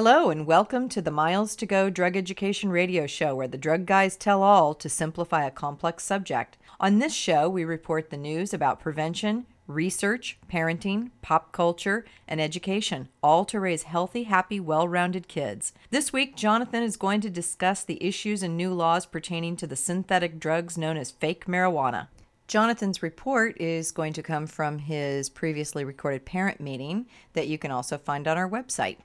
Hello, and welcome to the Miles to Go Drug Education Radio Show, where the drug guys tell all to simplify a complex subject. On this show, we report the news about prevention, research, parenting, pop culture, and education, all to raise healthy, happy, well rounded kids. This week, Jonathan is going to discuss the issues and new laws pertaining to the synthetic drugs known as fake marijuana. Jonathan's report is going to come from his previously recorded parent meeting that you can also find on our website.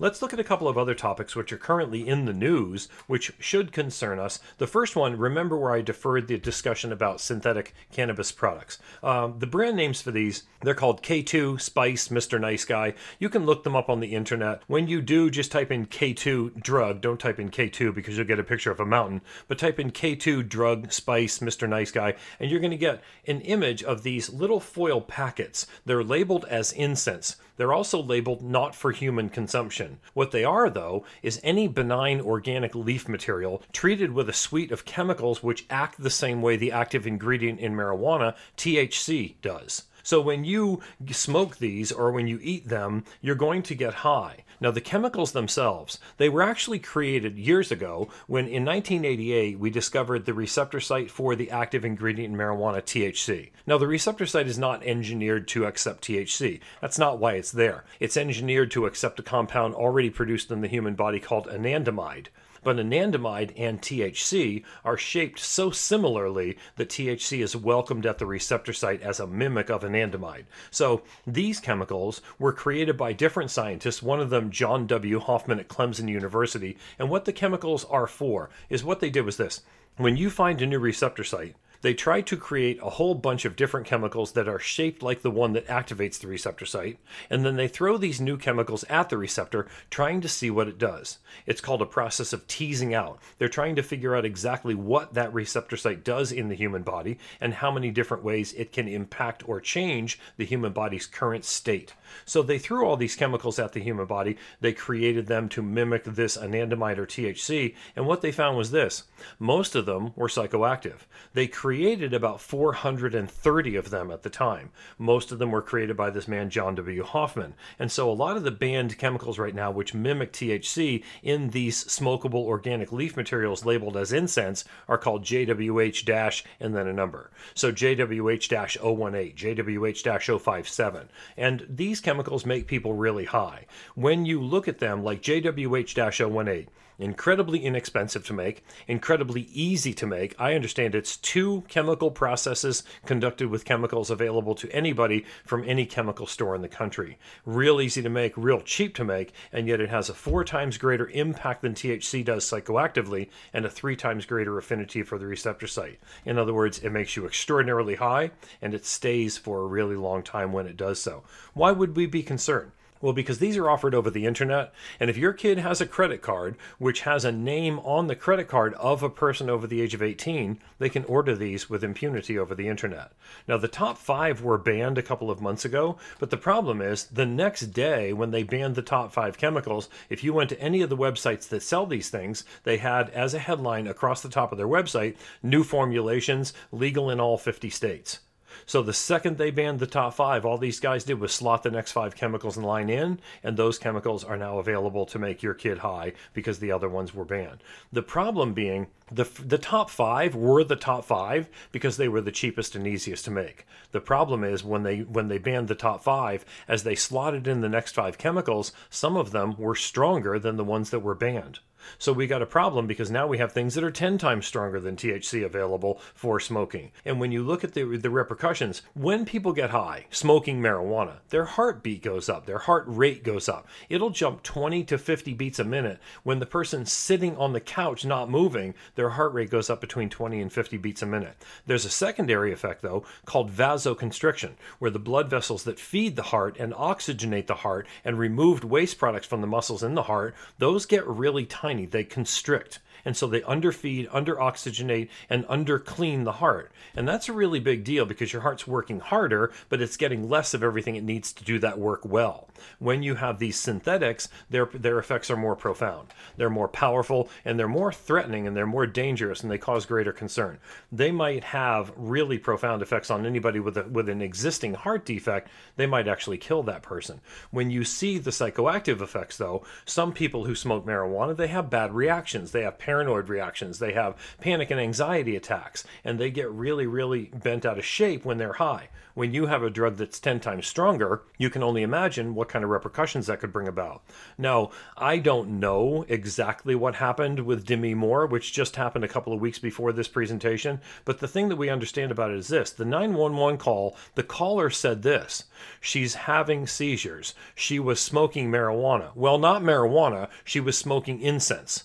Let's look at a couple of other topics which are currently in the news, which should concern us. The first one, remember where I deferred the discussion about synthetic cannabis products. Um, the brand names for these, they're called K2, Spice, Mr. Nice Guy. You can look them up on the internet. When you do, just type in K2 drug. Don't type in K2 because you'll get a picture of a mountain, but type in K2 drug, Spice, Mr. Nice Guy, and you're going to get an image of these little foil packets. They're labeled as incense. They're also labeled not for human consumption. What they are, though, is any benign organic leaf material treated with a suite of chemicals which act the same way the active ingredient in marijuana, THC, does. So when you smoke these or when you eat them, you're going to get high. Now, the chemicals themselves, they were actually created years ago when in 1988 we discovered the receptor site for the active ingredient in marijuana, THC. Now, the receptor site is not engineered to accept THC. That's not why it's there. It's engineered to accept a compound already produced in the human body called anandamide. But anandamide and THC are shaped so similarly that THC is welcomed at the receptor site as a mimic of anandamide. So these chemicals were created by different scientists, one of them John W. Huffman at Clemson University. And what the chemicals are for is what they did was this. When you find a new receptor site, they try to create a whole bunch of different chemicals that are shaped like the one that activates the receptor site, and then they throw these new chemicals at the receptor, trying to see what it does. It's called a process of teasing out. They're trying to figure out exactly what that receptor site does in the human body and how many different ways it can impact or change the human body's current state. So they threw all these chemicals at the human body. They created them to mimic this anandamide or THC, and what they found was this most of them were psychoactive. They created about 430 of them at the time. Most of them were created by this man, John W. Huffman. And so a lot of the banned chemicals right now, which mimic THC in these smokable organic leaf materials labeled as incense, are called JWH dash and then a number. So JWH 018, JWH 057. And these chemicals make people really high. When you look at them like JWH 018, incredibly inexpensive to make, incredibly easy to make. I understand it's two chemical processes conducted with chemicals available to anybody from any chemical store in the country. Real easy to make, real cheap to make, and yet it has a four times greater impact than THC does psychoactively and a three times greater affinity for the receptor site. In other words, it makes you extraordinarily high and it stays for a really long time when it does so. Why would we be concerned? Well, because these are offered over the internet, and if your kid has a credit card which has a name on the credit card of a person over the age of 18, they can order these with impunity over the internet. Now, the top five were banned a couple of months ago, but the problem is the next day when they banned the top five chemicals, if you went to any of the websites that sell these things, they had as a headline across the top of their website new formulations legal in all 50 states. So the second they banned the top five, all these guys did was slot the next five chemicals in line in, and those chemicals are now available to make your kid high because the other ones were banned. The problem being the the top five were the top five because they were the cheapest and easiest to make. The problem is when they when they banned the top five, as they slotted in the next five chemicals, some of them were stronger than the ones that were banned. So we got a problem because now we have things that are 10 times stronger than THC available for smoking. And when you look at the, the repercussions, when people get high smoking marijuana, their heartbeat goes up, their heart rate goes up. It'll jump 20 to 50 beats a minute. When the person's sitting on the couch not moving, their heart rate goes up between 20 and 50 beats a minute. There's a secondary effect, though, called vasoconstriction, where the blood vessels that feed the heart and oxygenate the heart and remove waste products from the muscles in the heart, those get really tiny they constrict. And so they underfeed, underoxygenate, and underclean the heart. And that's a really big deal because your heart's working harder, but it's getting less of everything it needs to do that work well. When you have these synthetics, their their effects are more profound. They're more powerful and they're more threatening and they're more dangerous and they cause greater concern. They might have really profound effects on anybody with a, with an existing heart defect. They might actually kill that person. When you see the psychoactive effects though, some people who smoke marijuana, they have bad reactions. They have paranoid reactions. They have panic and anxiety attacks and they get really really bent out of shape when they're high. When you have a drug that's 10 times stronger, you can only imagine what kind of repercussions that could bring about. Now, I don't know exactly what happened with Demi Moore, which just happened a couple of weeks before this presentation, but the thing that we understand about it is this the 911 call, the caller said this She's having seizures. She was smoking marijuana. Well, not marijuana, she was smoking incense.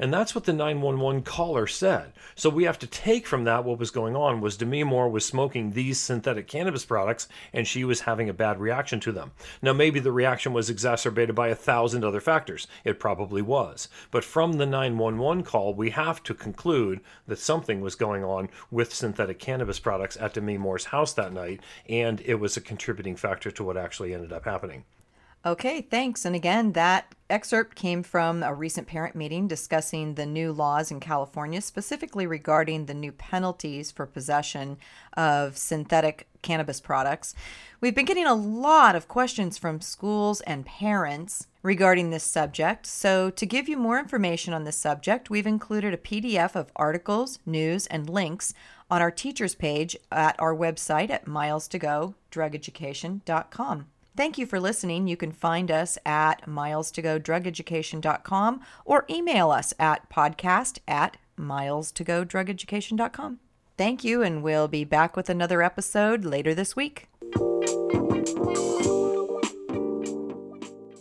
And that's what the 911 caller said. So we have to take from that what was going on was Demi Moore was smoking these synthetic cannabis products and she was having a bad reaction to them. Now, maybe the reaction was exacerbated by a thousand other factors. It probably was. But from the 911 call, we have to conclude that something was going on with synthetic cannabis products at Demi Moore's house that night, and it was a contributing factor to what actually ended up happening. Okay, thanks. And again, that excerpt came from a recent parent meeting discussing the new laws in California, specifically regarding the new penalties for possession of synthetic cannabis products. We've been getting a lot of questions from schools and parents regarding this subject. So, to give you more information on this subject, we've included a PDF of articles, news, and links on our teachers page at our website at miles2go drugeducation.com. Thank you for listening. You can find us at miles2go drugeducation.com or email us at podcast at miles2go drugeducation.com. Thank you, and we'll be back with another episode later this week.